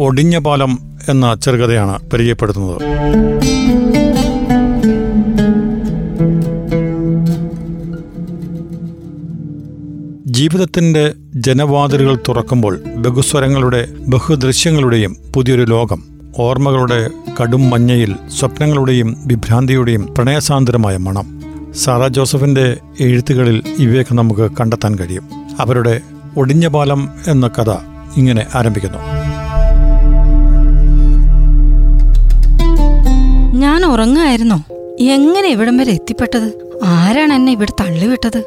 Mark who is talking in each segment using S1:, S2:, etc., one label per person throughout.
S1: ഒടിഞ്ഞ പാലം എന്ന ചെറുകഥയാണ് പരിചയപ്പെടുത്തുന്നത്. ജീവിതത്തിന്റെ ജനവാതിലുകൾ തുറക്കുമ്പോൾ ബഹുസ്വരങ്ങളുടെ ബഹുദൃശ്യങ്ങളുടെയും പുതിയൊരു ലോകം ഓർമ്മകളുടെ കടും മഞ്ഞയിൽ സ്വപ്നങ്ങളുടെയും വിഭ്രാന്തിയുടെയും പ്രണയസാന്ദ്രമായ മണം. സാറ ജോസഫിന്റെ എഴുത്തുകളിൽ ഇവയൊക്കെ നമുക്ക് കണ്ടെത്താൻ കഴിയും. അവരുടെ ഒടിഞ്ഞ പാലം എന്ന കഥ ഇങ്ങനെ ആരംഭിക്കുന്നു.
S2: ഉറങ്ങായിരുന്നോ. എങ്ങനെ ഇവിടം വരെ എത്തിപ്പെട്ടത്? ആരാണ് എന്നെ ഇവിടെ തള്ളിവിട്ടത്?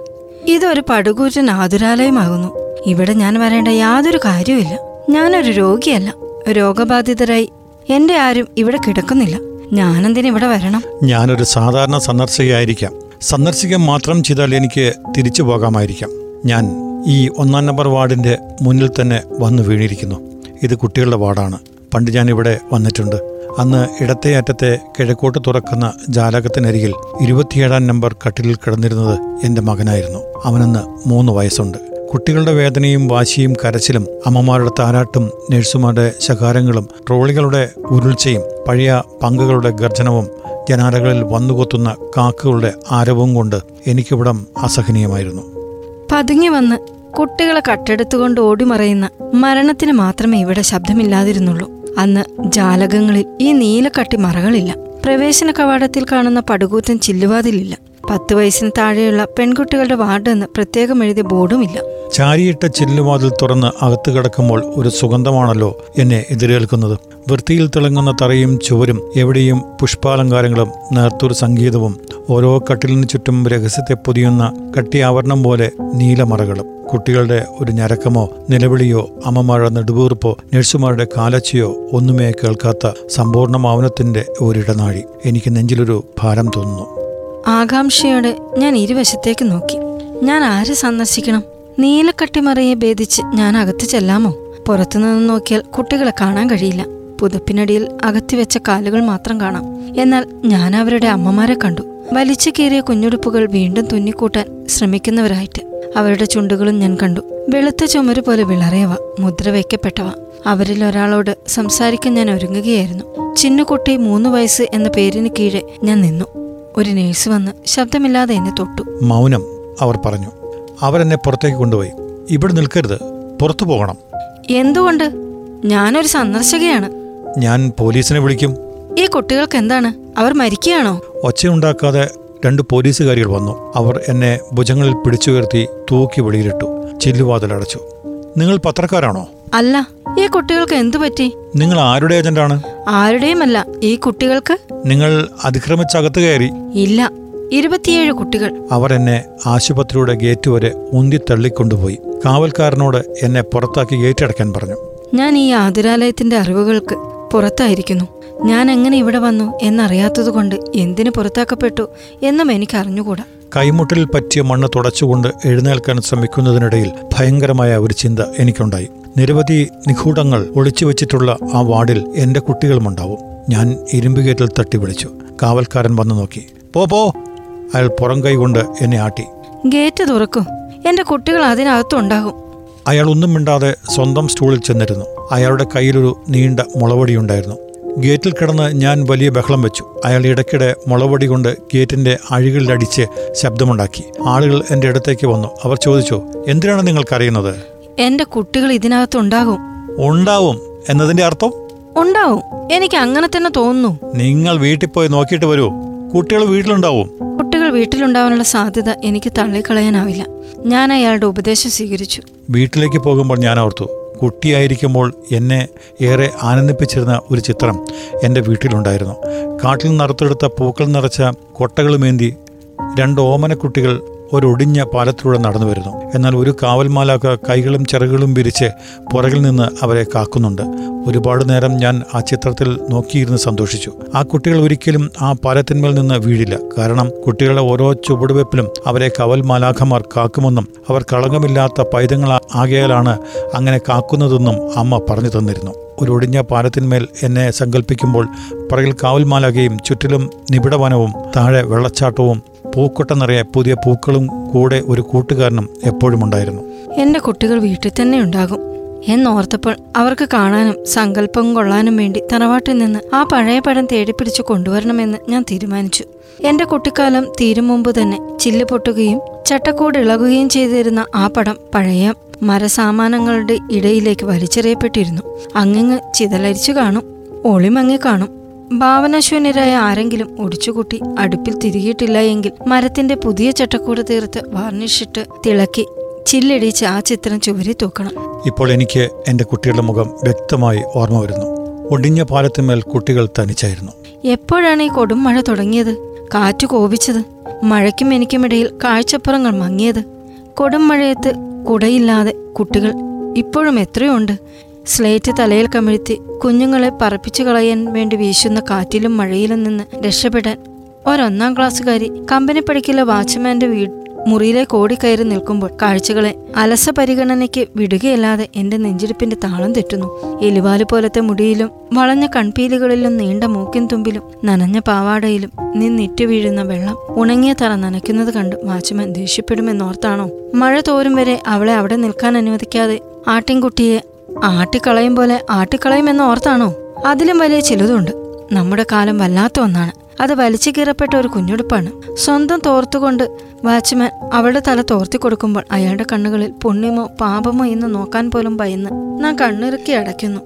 S2: ഇതൊരു പടുകൂറ്റൻ ആതുരാലയമാകുന്നു. ഇവിടെ ഞാൻ വരേണ്ട യാതൊരു കാര്യവുമില്ല. ഞാനൊരു രോഗിയല്ല. രോഗബാധിതരായി. എന്റെ ആരും ഇവിടെ കിടക്കുന്നില്ല. ഞാനെന്തിനു ഇവിടെ വരണം?
S1: ഞാനൊരു സാധാരണ സന്ദർശകയായിരിക്കാം. സന്ദർശിക്കാൻ മാത്രം ചെയ്താൽ എനിക്ക് തിരിച്ചു പോകാമായിരിക്കാം. ഞാൻ ഈ ഒന്നാം നമ്പർ വാർഡിന്റെ മുന്നിൽ തന്നെ വന്നു വീണിരിക്കുന്നു. ഇത് കുട്ടികളുടെ വാർഡാണ്. പണ്ട് ഞാൻ ഇവിടെ വന്നിട്ടുണ്ട്. അന്ന് ഇടത്തെ അറ്റത്തെ കിഴക്കോട്ട് തുറക്കുന്ന ജാലകത്തിനരികിൽ ഇരുപത്തിയേഴാം നമ്പർ കട്ടിലിൽ കിടന്നിരുന്നത് എന്റെ മകനായിരുന്നു. അവനന്ന് മൂന്ന് വയസ്സുണ്ട്. കുട്ടികളുടെ വേദനയും വാശിയും കരച്ചിലും അമ്മമാരുടെ താരാട്ടും നഴ്സുമാരുടെ ശകാരങ്ങളും ട്രോളികളുടെ ഉരുൾച്ചയും പഴയ പങ്കുകളുടെ ഗർജനവും ജനാലകളിൽ വന്നുകൊത്തുന്ന കാക്കകളുടെ ആരവവും കൊണ്ട് എനിക്കിവിടം അസഹനീയമായിരുന്നു.
S2: പതുങ്ങി വന്ന് കുട്ടികളെ കട്ടെടുത്തുകൊണ്ട് ഓടിമറയുന്ന മരണത്തിന് മാത്രമേ ഇവിടെ ശബ്ദമില്ലാതിരുന്നുള്ളൂ. അന്ന് ജാലകങ്ങളിൽ ഈ നീലക്കട്ടി മറകളില്ല. പ്രവേശന കവാടത്തിൽ കാണുന്ന പടുകൂറ്റൻ ചില്ലുവാതിലില്ല. പത്ത് വയസ്സിന് താഴെയുള്ള പെൺകുട്ടികളുടെ വാർഡ് എന്ന് പ്രത്യേകം എഴുതിയ ബോർഡുമില്ല.
S1: ചാരിയിട്ട ചില്ലുവാതിൽ തുറന്ന് അകത്ത് കിടക്കുമ്പോൾ ഒരു സുഗന്ധമാണല്ലോ എന്നെ എതിരേൽക്കുന്നത്. വൃത്തിയിൽ തിളങ്ങുന്ന തറയും ചുവരും എവിടെയും പുഷ്പാലങ്കാരങ്ങളും നേർത്തൊരു സംഗീതവും ഓരോ കട്ടിലിന് ചുറ്റും രഹസ്യത്തെ പൊതിയുന്ന കട്ടിയാവരണം പോലെ നീലമറകളും. കുട്ടികളുടെ ഒരു ഞരക്കമോ നിലവിളിയോ അമ്മമാരുടെ നെടുവീർപ്പോ നഴ്സുമാരുടെ കാലച്ചയോ ഒന്നുമേ കേൾക്കാത്ത സമ്പൂർണ മൗനത്തിന്റെ ഒരിടനാഴി. എനിക്ക് നെഞ്ചിലൊരു ഭാരം തോന്നുന്നു.
S2: ആകാംക്ഷയോടെ ഞാൻ ഇരുവശത്തേക്ക് നോക്കി. ഞാൻ ആരെ സന്ദർശിക്കണം? നീലക്കട്ടിമറയെ ഭേദിച്ച് ഞാൻ അകത്ത് ചെല്ലാമോ? പുറത്തുനിന്ന് നോക്കിയാൽ കുട്ടികളെ കാണാൻ കഴിയില്ല. പുതപ്പിനടിയിൽ അകത്തിവെച്ച കാലുകൾ മാത്രം കാണാം. എന്നാൽ ഞാൻ അവരുടെ അമ്മമാരെ കണ്ടു. വലിച്ചു കീറിയ കുഞ്ഞുടുപ്പുകൾ വീണ്ടും തുന്നിക്കൂട്ടാൻ ശ്രമിക്കുന്നവരായിട്ട്. അവരുടെ ചുണ്ടുകളും ഞാൻ കണ്ടു. വെളുത്ത ചുമര് പോലെ വിളറിയവ മുദ്ര വയ്ക്കപ്പെട്ടവ. അവരിൽ ഒരാളോട് സംസാരിക്കാൻ ഞാൻ ഒരുങ്ങുകയായിരുന്നു. ചിന്നുകുട്ടി മൂന്ന് വയസ്സ് എന്ന പേരിന് കീഴെ ഞാൻ നിന്നു. ഒരു നേഴ്സ് വന്ന് ശബ്ദമില്ലാതെ എന്നെ തൊട്ടു.
S1: മൗനം അവർ പറഞ്ഞു. അവരെന്നെ പുറത്തേക്ക് കൊണ്ടുപോയി. ഇവിടെ നിൽക്കരുത്. പുറത്തു പോകണം.
S2: എന്തുകൊണ്ട്? ഞാനൊരു സന്ദർശകയാണ്.
S1: ഞാൻ പോലീസിനെ വിളിക്കും.
S2: ഈ കുട്ടികൾക്ക് എന്താണ്? അവർ മരിക്കുകയാണോ?
S1: ഒച്ചയുണ്ടാക്കാതെ രണ്ട് പോലീസുകാരികൾ വന്നു. അവർ എന്നെ ഭുജങ്ങളിൽ പിടിച്ചുയർത്തി തൂക്കി വെളിയിലിട്ടു. ചില്ലുവാതിലടച്ചു. നിങ്ങൾ പത്രക്കാരാണോ?
S2: അല്ല ഈ കുട്ടികൾക്ക് എന്തു പറ്റി?
S1: നിങ്ങൾ ആരുടെ ഏജന്റാണ്?
S2: ആരുടെയുമല്ല ഈ കുട്ടികൾക്ക്?
S1: നിങ്ങൾ അതിക്രമിച്ചകത്ത് കയറി.
S2: ഇല്ല ഇരുപത്തിയേഴ് കുട്ടികൾ.
S1: അവർ എന്നെ ആശുപത്രിയുടെ ഗേറ്റ് വരെ ഉന്തി തള്ളിക്കൊണ്ടുപോയി. കാവൽക്കാരനോട് എന്നെ പുറത്താക്കി ഗേറ്റ് അടയ്ക്കാൻ പറഞ്ഞു.
S2: ഞാൻ ഈ ആതുരാലയത്തിന്റെ അറിവുകൾക്ക് പുറത്തായിരിക്കുന്നു. ഞാൻ എങ്ങനെ ഇവിടെ വന്നു എന്നറിയാത്തതുകൊണ്ട് എന്തിനു പുറത്താക്കപ്പെട്ടു എന്നും എനിക്ക് അറിഞ്ഞുകൂടാ
S1: കൈമുട്ടിൽ പറ്റിയ മണ്ണ് തുടച്ചുകൊണ്ട് എഴുന്നേൽക്കാൻ ശ്രമിക്കുന്നതിനിടയിൽ ഭയങ്കരമായ ഒരു ചിന്ത എനിക്കുണ്ടായി. നിരവധി നിഗൂഢങ്ങൾ ഒളിച്ചു വെച്ചിട്ടുള്ള ആ വാർഡിൽ എന്റെ കുട്ടികളുമുണ്ടാവും. ഞാൻ ഇരുമ്പ് ഗേറ്റിൽ തട്ടി വിളിച്ചു. കാവൽക്കാരൻ വന്നു നോക്കി. പോ പോ. അയാൾ പുറം കൈ കൊണ്ട് എന്നെ ആട്ടി.
S2: ഗേറ്റ് തുറക്കും. എന്റെ കുട്ടികൾ അതിനകത്തുണ്ടാകും.
S1: അയാൾ ഒന്നും മിണ്ടാതെ സ്വന്തം സ്റ്റൂളിൽ ചെന്നിരുന്നു. അയാളുടെ കയ്യിലൊരു നീണ്ട മുളവടിയുണ്ടായിരുന്നു ഗേറ്റിൽ കിടന്ന് ഞാൻ വലിയ ബഹളം വെച്ചു. അയാൾ ഇടയ്ക്കിടെ മുളവടി കൊണ്ട് ഗേറ്റിന്റെ അഴികളിലടിച്ച് ശബ്ദമുണ്ടാക്കി. ആളുകൾ എന്റെ അടുത്തേക്ക് വന്നു. അവർ ചോദിച്ചു എന്തിനാണ് നിങ്ങൾക്കറിയുന്നത്?
S2: എന്റെ കുട്ടികൾ ഇതിനകത്ത് ഉണ്ടാകും.
S1: ഉണ്ടാവും എന്നതിന്റെ അർത്ഥം?
S2: ഉണ്ടാവും. എനിക്ക് അങ്ങനെ തന്നെ തോന്നുന്നു.
S1: നിങ്ങൾ വീട്ടിൽ പോയി നോക്കിയിട്ട് വരൂ. കുട്ടികൾ വീട്ടിലുണ്ടാവും.
S2: കുട്ടികൾ വീട്ടിലുണ്ടാവാനുള്ള സാധ്യത എനിക്ക് തള്ളിക്കളയാനാവില്ല. ഞാൻ അയാളുടെ ഉപദേശം സ്വീകരിച്ചു.
S1: വീട്ടിലേക്ക് പോകുമ്പോൾ ഞാൻ ഓർത്തു കുട്ടിയായിരിക്കുമ്പോൾ എന്നെ ഏറെ ആനന്ദിപ്പിച്ചിരുന്ന ഒരു ചിത്രം എന്റെ വീട്ടിലുണ്ടായിരുന്നു. കാട്ടിൽ നറുത്തെടുത്ത പൂക്കൾ നിറച്ച കൊട്ടകളുമേന്തി രണ്ട് ഓമനക്കുട്ടികൾ ഒരൊടിഞ്ഞ പാലത്തിലൂടെ നടന്നു വരുന്നു. എന്നാൽ ഒരു കാവൽമാലാക്ക കൈകളും ചിറകുകളും വിരിച്ച് പുറകിൽ നിന്ന് അവരെ കാക്കുന്നുണ്ട്. ഒരുപാട് നേരം ഞാൻ ആ ചിത്രത്തിൽ നോക്കിയിരുന്ന് സന്തോഷിച്ചു. ആ കുട്ടികൾ ഒരിക്കലും ആ പാലത്തിന്മേൽ നിന്ന് വീഴില്ല. കാരണം കുട്ടികളുടെ ഓരോ ചുവടുവെപ്പിലും അവരെ കവൽമാലാഖമാർ കാക്കുമെന്നും അവർ കളങ്കമില്ലാത്ത പൈതങ്ങൾ ആകയാലാണ് അങ്ങനെ കാക്കുന്നതെന്നും അമ്മ പറഞ്ഞു തന്നിരുന്നു. ഒരു ഒടിഞ്ഞ പാലത്തിന്മേൽ എന്നെ സങ്കല്പിക്കുമ്പോൾ പുറകിൽ കാവൽമാലാകയും ചുറ്റിലും നിബിഡവനവും താഴെ വെള്ളച്ചാട്ടവും പൂക്കൊട്ട നിറയെ പുതിയ പൂക്കളും കൂടെ ഒരു കൂട്ടുകാരനും എപ്പോഴും ഉണ്ടായിരുന്നു.
S2: എന്റെ കുട്ടികൾ വീട്ടിൽ തന്നെ ഉണ്ടാകും എന്നോർത്തപ്പോൾ അവർക്ക് കാണാനും സങ്കല്പം കൊള്ളാനും വേണ്ടി തറവാട്ടിൽ നിന്ന് ആ പഴയ പടം തേടിപ്പിടിച്ച് കൊണ്ടുവരണമെന്ന് ഞാൻ തീരുമാനിച്ചു. എന്റെ കുട്ടിക്കാലം തീരും മുമ്പ് തന്നെ ചില്ല് പൊട്ടുകയും ചട്ടക്കൂട് ഇളകുകയും ചെയ്തിരുന്ന ആ പടം പഴയ മരസാമാനങ്ങളുടെ ഇടയിലേക്ക് വലിച്ചെറിയപ്പെട്ടിരുന്നു. അങ്ങിങ്ങ് ചിതലരിച്ചു കാണും ഒളിമങ്ങി കാണും. ഭാവനാശൂന്യരായ ആരെങ്കിലും ഒടിച്ചുകൂട്ടി അടുപ്പിൽ തിരികിയിട്ടില്ല എങ്കിൽ മരത്തിന്റെ പുതിയ ചട്ടക്കൂട് തീർത്ത് വാർണിഷിട്ട് തിളക്കി ചില്ലടിച്ച് ആ ചിത്രം ചുവരി തൂക്കണം.
S1: ഇപ്പോൾ എനിക്ക് എന്റെ കുട്ടികളുടെ മുഖം വ്യക്തമായി ഓർമ്മ വരുന്നു. ഒടിഞ്ഞ പാലത്തിന്മേൽ കുട്ടികൾ തനിച്ചായിരുന്നു.
S2: എപ്പോഴാണ് ഈ കൊടും മഴ തുടങ്ങിയത്? കാറ്റ് കോപിച്ചത്? മഴയ്ക്കും എനിക്കുമിടയിൽ കാഴ്ചപ്പുറങ്ങൾ മങ്ങിയത്? കൊടും മഴയത്ത് കുടയില്ലാതെ കുട്ടികൾ ഇപ്പോഴും എത്രയുണ്ട്? സ്ലേറ്റ് തലയിൽ കമിഴ്ത്തി കുഞ്ഞുങ്ങളെ പറപ്പിച്ചു കളയാൻ വേണ്ടി വീശുന്ന കാറ്റിലും മഴയിലും നിന്ന് രക്ഷപ്പെടാൻ ഒരൊന്നാം ക്ലാസ്സുകാരി കമ്പനി പഠിക്കില്ല വാച്ച്മാന്റെ വീ മുറിയിലേക്ക് ഓടിക്കയറി നിൽക്കുമ്പോൾ കാഴ്ചകളെ അലസ പരിഗണനയ്ക്ക് വിടുകയല്ലാതെ എന്റെ നെഞ്ചിടിപ്പിന്റെ താളം തെറ്റുന്നു. എലിവാൽ പോലത്തെ മുടിയിലും വളഞ്ഞ കൺപീലുകളിലും നീണ്ട മൂക്കിൻ തുമ്പിലും നനഞ്ഞ പാവാടയിലും നിന്നിറ്റു വീഴുന്ന വെള്ളം ഉണങ്ങിയ തറ നനയ്ക്കുന്നത് കണ്ട് വാച്ച്മാൻ ദേഷ്യപ്പെടുമെന്നോർത്താണോ? മഴ തോരും വരെ അവളെ അവിടെ നിൽക്കാൻ അനുവദിക്കാതെ ആട്ടിൻകുട്ടിയെ ആട്ടിക്കളയും പോലെ ആട്ടിക്കളയും എന്ന് ഓർത്താണോ. അതിലും വലിയ ചിലതുണ്ട്. നമ്മുടെ കാലം വല്ലാത്ത ഒന്നാണ്. അത് വലിച്ചു കീറപ്പെട്ട ഒരു കുഞ്ഞുടുപ്പാണ്. സ്വന്തം തോർത്തുകൊണ്ട് വാച്ച്മാൻ അവളുടെ തല തോർത്തി കൊടുക്കുമ്പോൾ അയാളുടെ കണ്ണുകളിൽ പുണ്യമോ പാപമോ എന്ന് നോക്കാൻ പോലും ഭയന്ന് നാം കണ്ണിറുക്കി അടയ്ക്കുന്നു.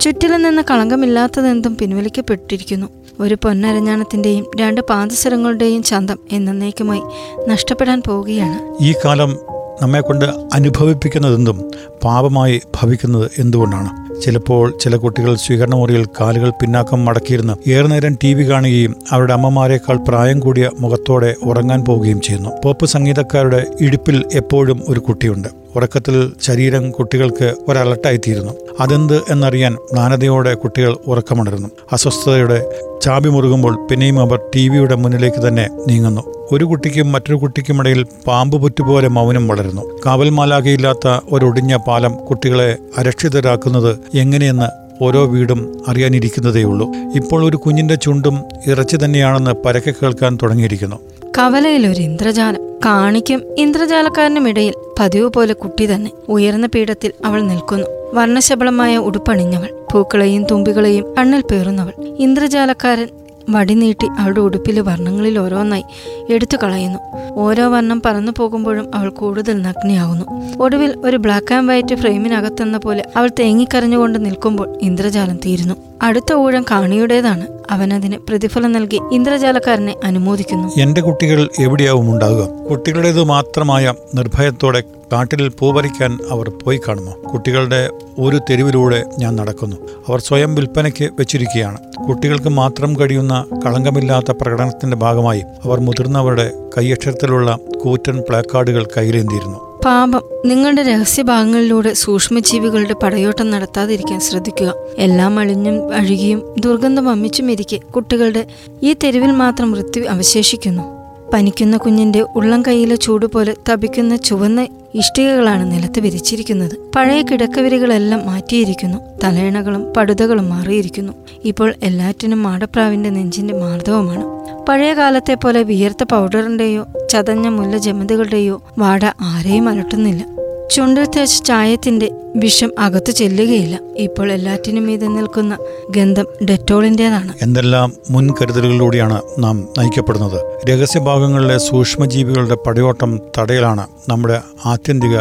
S2: ചുറ്റിലും നിന്ന് കളങ്കമില്ലാത്തതെന്തും പിൻവലിക്കപ്പെട്ടിരിക്കുന്നു. ഒരു പൊന്നരഞ്ഞാണത്തിന്റെയും രണ്ട് പാദസരങ്ങളുടെയും ചന്തം എന്നേക്കുമായി നഷ്ടപ്പെടാൻ പോവുകയാണ്.
S1: ഈ കാലം നമ്മെക്കൊണ്ട് അനുഭവിപ്പിക്കുന്നതെന്തും പാപമായി ഭവിക്കുന്നത് എന്തുകൊണ്ടാണ്? ചിലപ്പോൾ ചില കുട്ടികൾ സ്വീകരണ മുറിയിൽ കാലുകൾ പിന്നാക്കം മടക്കിയിരുന്ന് ഏറെ നേരം ടി വി കാണുകയും അവരുടെ അമ്മമാരെക്കാൾ പ്രായം കൂടിയ മുഖത്തോടെ ഉറങ്ങാൻ പോവുകയും ചെയ്യുന്നു. പോപ്പ് സംഗീതക്കാരുടെ ഇടുപ്പിൽ എപ്പോഴും ഒരു കുട്ടിയുണ്ട്. ഉറക്കത്തിൽ ശരീരം കുട്ടികൾക്ക് ഒരലട്ടായിത്തീരുന്നു അതെന്ത് എന്നറിയാൻ നാനതയോടെ കുട്ടികൾ ഉറക്കമുണരുന്നു അസ്വസ്ഥതയുടെ ചാബി മുറുകുമ്പോൾ പിന്നെയും അവർ ടി വിയുടെ മുന്നിലേക്ക് തന്നെ നീങ്ങുന്നു. ഒരു കുട്ടിക്കും മറ്റൊരു കുട്ടിക്കുമിടയിൽ പാമ്പ് പുറ്റുപോലെ മൗനം വളരുന്നു. കാവൽ കാവൽമാലാകയില്ലാത്ത ഒരൊടിഞ്ഞ പാലം കുട്ടികളെ അരക്ഷിതരാക്കുന്നത് എങ്ങനെയെന്ന് ഓരോ വീടും അറിയാനിരിക്കുന്നതേയുള്ളൂ. ഇപ്പോൾ ഒരു കുഞ്ഞിന്റെ ചുണ്ടും ഇറച്ചി തന്നെയാണെന്ന് പരക്കെ കേൾക്കാൻ തുടങ്ങിയിരിക്കുന്നു.
S2: കവലയിൽ ഒരു ഇന്ദ്രജാലം. കാണിക്കും ഇന്ദ്രജാലക്കാരനും ഇടയിൽ പതിവ് പോലെ കുട്ടി തന്നെ. ഉയർന്ന പീഠത്തിൽ അവൾ നിൽക്കുന്നു. വർണശബളമായ ഉടുപ്പണിഞ്ഞവൾ. പൂക്കളെയും തുമ്പികളെയും കണ്ണിൽ പേറുന്നവൾ. ഇന്ദ്രജാലക്കാരൻ വടി നീട്ടി അവളുടെ ഉടുപ്പിലെ വർണങ്ങളിൽ ഓരോന്നായി എടുത്തു കളയുന്നു. ഓരോ വർണം പറന്നു പോകുമ്പോഴും അവൾ കൂടുതൽ നഗ്നയാകുന്നു ഒടുവിൽ ഒരു ബ്ലാക്ക് ആൻഡ് വൈറ്റ് ഫ്രെയിമിനകത്തെന്ന പോലെ അവൾ തേങ്ങിക്കരഞ്ഞുകൊണ്ട് നിൽക്കുമ്പോൾ ഇന്ദ്രജാലം തീരുന്നു. അടുത്ത ഊഴം കാണിയുടേതാണ്. അവനതിന് പ്രതിഫലം നൽകി ഇന്ദ്രജാലക്കാരനെ അനുമോദിക്കുന്നു.
S1: എന്റെ കുട്ടികൾ എവിടെയാവും ഉണ്ടാകുക കുട്ടികളുടേത് മാത്രമായ നിർഭയത്തോടെ കാട്ടിൽ പൂവരിക്കാൻ അവർ പോയി കാണുന്നു. കുട്ടികളുടെ ഒരു തെരുവിലൂടെ ഞാൻ നടക്കുന്നു. അവർ സ്വയം വിൽപ്പനയ്ക്ക് വെച്ചിരിക്കുകയാണ്. കുട്ടികൾക്ക് മാത്രം കഴിയുന്ന കളങ്കമില്ലാത്ത പ്രകടനത്തിന്റെ ഭാഗമായി അവർ മുതിർന്നവരുടെ കൈയക്ഷരത്തിലുള്ള കൂറ്റൻ പ്ലാക്കാർഡുകൾ കയ്യിലേന്തിയിരുന്നു.
S2: പാപം. നിങ്ങളുടെ രഹസ്യഭാഗങ്ങളിലൂടെ സൂക്ഷ്മജീവികളുടെ പടയോട്ടം നടത്താതിരിക്കാൻ ശ്രദ്ധിക്കുക. എല്ലാം അളിഞ്ഞും അഴുകിയും ദുർഗന്ധം അമ്മിച്ചും ഇരിക്കെ കുട്ടികളുടെ ഈ തെരുവിൽ മാത്രം മൃത്യു അവശേഷിക്കുന്നു. പനിക്കുന്ന കുഞ്ഞിന്റെ ഉള്ളം കൈയിലെ ചൂട് പോലെ തപിക്കുന്ന ചുവന്ന ഇഷ്ടികകളാണ് നിലത്ത് വിരിച്ചിരിക്കുന്നത്. പഴയ കിടക്കവിരികളെല്ലാം മാറ്റിയിരിക്കുന്നു. തലയിണകളും പടുതകളും മാറിയിരിക്കുന്നു. ഇപ്പോൾ എല്ലാറ്റിനും മാടപ്രാവിന്റെ നെഞ്ചിന്റെ മാർദ്ദവമാണ്. പഴയ കാലത്തെ പോലെ വിയർത്ത പൗഡറിന്റെയോ ചതഞ്ഞ മുല്ല ജമന്തികളുടെയോ വാട ആരെയും അലട്ടുന്നില്ല. ചുണ്ടിൽ തേച്ച ചായത്തിന്റെ വിഷം അകത്തു ചെല്ലുകയില്ല. ഇപ്പോൾ എല്ലാറ്റിനും മീതെ നിൽക്കുന്ന ഗന്ധം ഡെറ്റോളിന്റേതാണ്.
S1: എന്തെല്ലാം മുൻകരുതലുകളിലൂടെയാണ് നാം നയിക്കപ്പെടുന്നത്. രഹസ്യഭാഗങ്ങളിലെ സൂക്ഷ്മജീവികളുടെ പടയോട്ടം തടയലാണ് നമ്മുടെ ആത്യന്തിക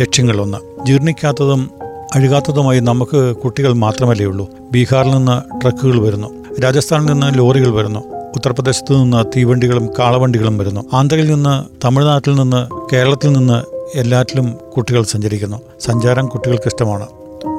S1: ലക്ഷ്യങ്ങളൊന്ന് ജീർണിക്കാത്തതും അഴുകാത്തതുമായി നമുക്ക് കുട്ടികൾ മാത്രമല്ലേ ഉള്ളൂ. ബീഹാറിൽ നിന്ന് ട്രക്കുകൾ വരുന്നു. രാജസ്ഥാനിൽ നിന്ന് ലോറികൾ വരുന്നു. ഉത്തർപ്രദേശത്ത് നിന്ന് തീവണ്ടികളും കാളവണ്ടികളും വരുന്നു. ആന്ധ്രയിൽ നിന്ന് തമിഴ്നാട്ടിൽ നിന്ന് കേരളത്തിൽ നിന്ന് എല്ലാറ്റിലും കുട്ടികൾ സഞ്ചരിക്കുന്നു. സഞ്ചാരം കുട്ടികൾക്ക് ഇഷ്ടമാണ്.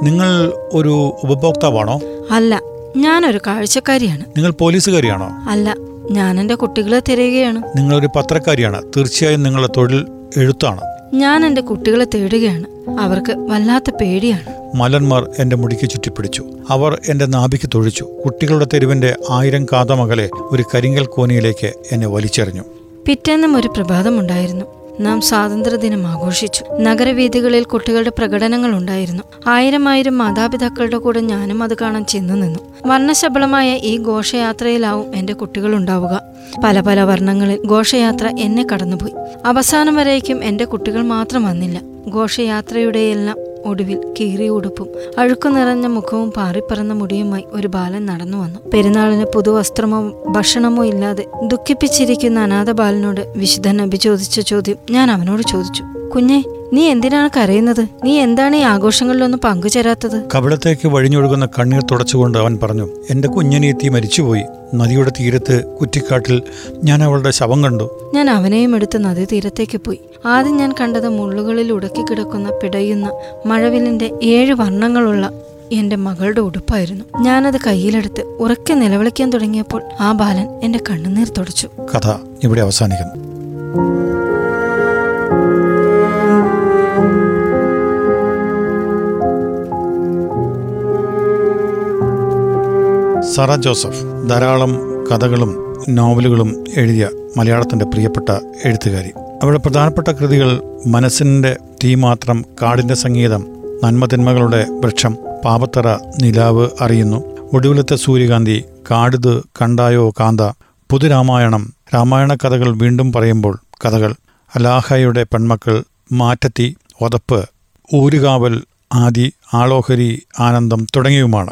S1: നിങ്ങൾ ഒരു ഉപഭോക്താവാണോ?
S2: അല്ല ഞാനൊരു കാഴ്ചക്കാരിയാണ്.
S1: നിങ്ങൾ പോലീസുകാരിയാണോ?
S2: അല്ല ഞാൻ എന്റെ കുട്ടികളെ തിരയുകയാണ്
S1: ഒരു പത്രക്കാരിയാണ്. തീർച്ചയായും നിങ്ങളുടെ തൊഴിൽ എഴുത്താണ്.
S2: ഞാൻ എന്റെ കുട്ടികളെ തേടുകയാണ്. അവർക്ക് വല്ലാത്ത പേടിയാണ്.
S1: മലന്മാർ എന്റെ മുടിക്ക് ചുറ്റിപ്പിടിച്ചു. അവർ എന്റെ നാഭിക്ക് തൊഴിച്ചു. കുട്ടികളുടെ തെരുവിന്റെ ആയിരം കാതമകലെ ഒരു കരിങ്കൽ കോനിയിലേക്ക് എന്നെ വലിച്ചെറിഞ്ഞു.
S2: പിറ്റേന്നും ഒരു പ്രഭാതമുണ്ടായിരുന്നു. നാം സ്വാതന്ത്ര്യദിനം ആഘോഷിച്ചു. നഗരവീഥികളിൽ കുട്ടികളുടെ പ്രകടനങ്ങൾ ഉണ്ടായിരുന്നു. ആയിരം ആയിരം മാതാപിതാക്കളുടെ കൂടെ ഞാനും അത് കാണാൻ ചെന്നു നിന്നു. വർണശബളമായ ഈ ഘോഷയാത്രയിലാവും എന്റെ കുട്ടികൾ ഉണ്ടാവുക. പല പല വർണങ്ങളിൽ ഘോഷയാത്ര എന്നെ കടന്നുപോയി. അവസാനം വരേക്കും എന്റെ കുട്ടികൾ മാത്രം വന്നില്ല. ഘോഷയാത്രയുടെയെല്ലാം ഒടുവിൽ കീറിയ ഉടുപ്പും അഴുക്കു നിറഞ്ഞ മുഖവും പാറിപ്പറന്ന മുടിയുമായി ഒരു ബാലൻ നടന്നു വന്നു. പെരുന്നാളിന് പുതുവസ്ത്രമോ ഭക്ഷണമോ ഇല്ലാതെ ദുഃഖിപ്പിച്ചിരിക്കുന്ന അനാഥ ബാലനോട് വിശുദ്ധൻ നബി ചോദിച്ച ചോദ്യം ഞാൻ അവനോട് ചോദിച്ചു. കുഞ്ഞെ നീ എന്തിനാണ് കരയുന്നത്? നീ എന്താണ് ഈ ആഘോഷങ്ങളിലൊന്നും പങ്കുചേരാത്തത്?
S1: കവിളത്തേക്ക് വഴിഞ്ഞൊഴുകുന്ന കണ്ണീർ തുടച്ചുകൊണ്ട് അവൻ പറഞ്ഞു എന്റെ കുഞ്ഞനിയെത്തി മരിച്ചുപോയി. നദിയുടെ തീരത്ത് കുറ്റിക്കാട്ടിൽ ഞാൻ അവളുടെ ശവം കണ്ടു.
S2: ഞാൻ അവനെയും എടുത്ത് നദി തീരത്തേക്ക് പോയി. ആദ്യം ഞാൻ കണ്ടത് മുള്ളുകളിൽ ഉടക്കി കിടക്കുന്ന പിടയുന്ന മഴവിലിന്റെ ഏഴ് വർണങ്ങളുള്ള എന്റെ മകളുടെ ഉടുപ്പായിരുന്നു. ഞാനത് കയ്യിലെടുത്ത് ഉറക്കെ നിലവിളിക്കാൻ തുടങ്ങിയപ്പോൾ ആ ബാലൻ എന്റെ കണ്ണുനീർ തുടച്ചു.
S1: കഥ ഇവിടെ അവസാനിക്കുന്നു. സറ ജോസഫ് ധാരാളം കഥകളും നോവലുകളും എഴുതിയ മലയാളത്തിന്റെ പ്രിയപ്പെട്ട എഴുത്തുകാരി. അവരുടെ പ്രധാനപ്പെട്ട കൃതികൾ മനസ്സിന്റെ തീ മാത്രം കാടിന്റെ സംഗീതം നന്മതിന്മകളുടെ വൃക്ഷം പാപത്തറ നിലാവ് അറിയുന്നു ഒടുവിലത്തെ സൂര്യകാന്തി കാടുത് കണ്ടായോ കാന്ത പുതുരാമായണം രാമായണ കഥകൾ വീണ്ടും പറയുമ്പോൾ കഥകൾ അലാഹയുടെ പെൺമക്കൾ മാറ്റത്തി ഒതപ്പ് ഊരുകാവൽ ആദി ആളോഹരി ആനന്ദം തുടങ്ങിയവുമാണ്.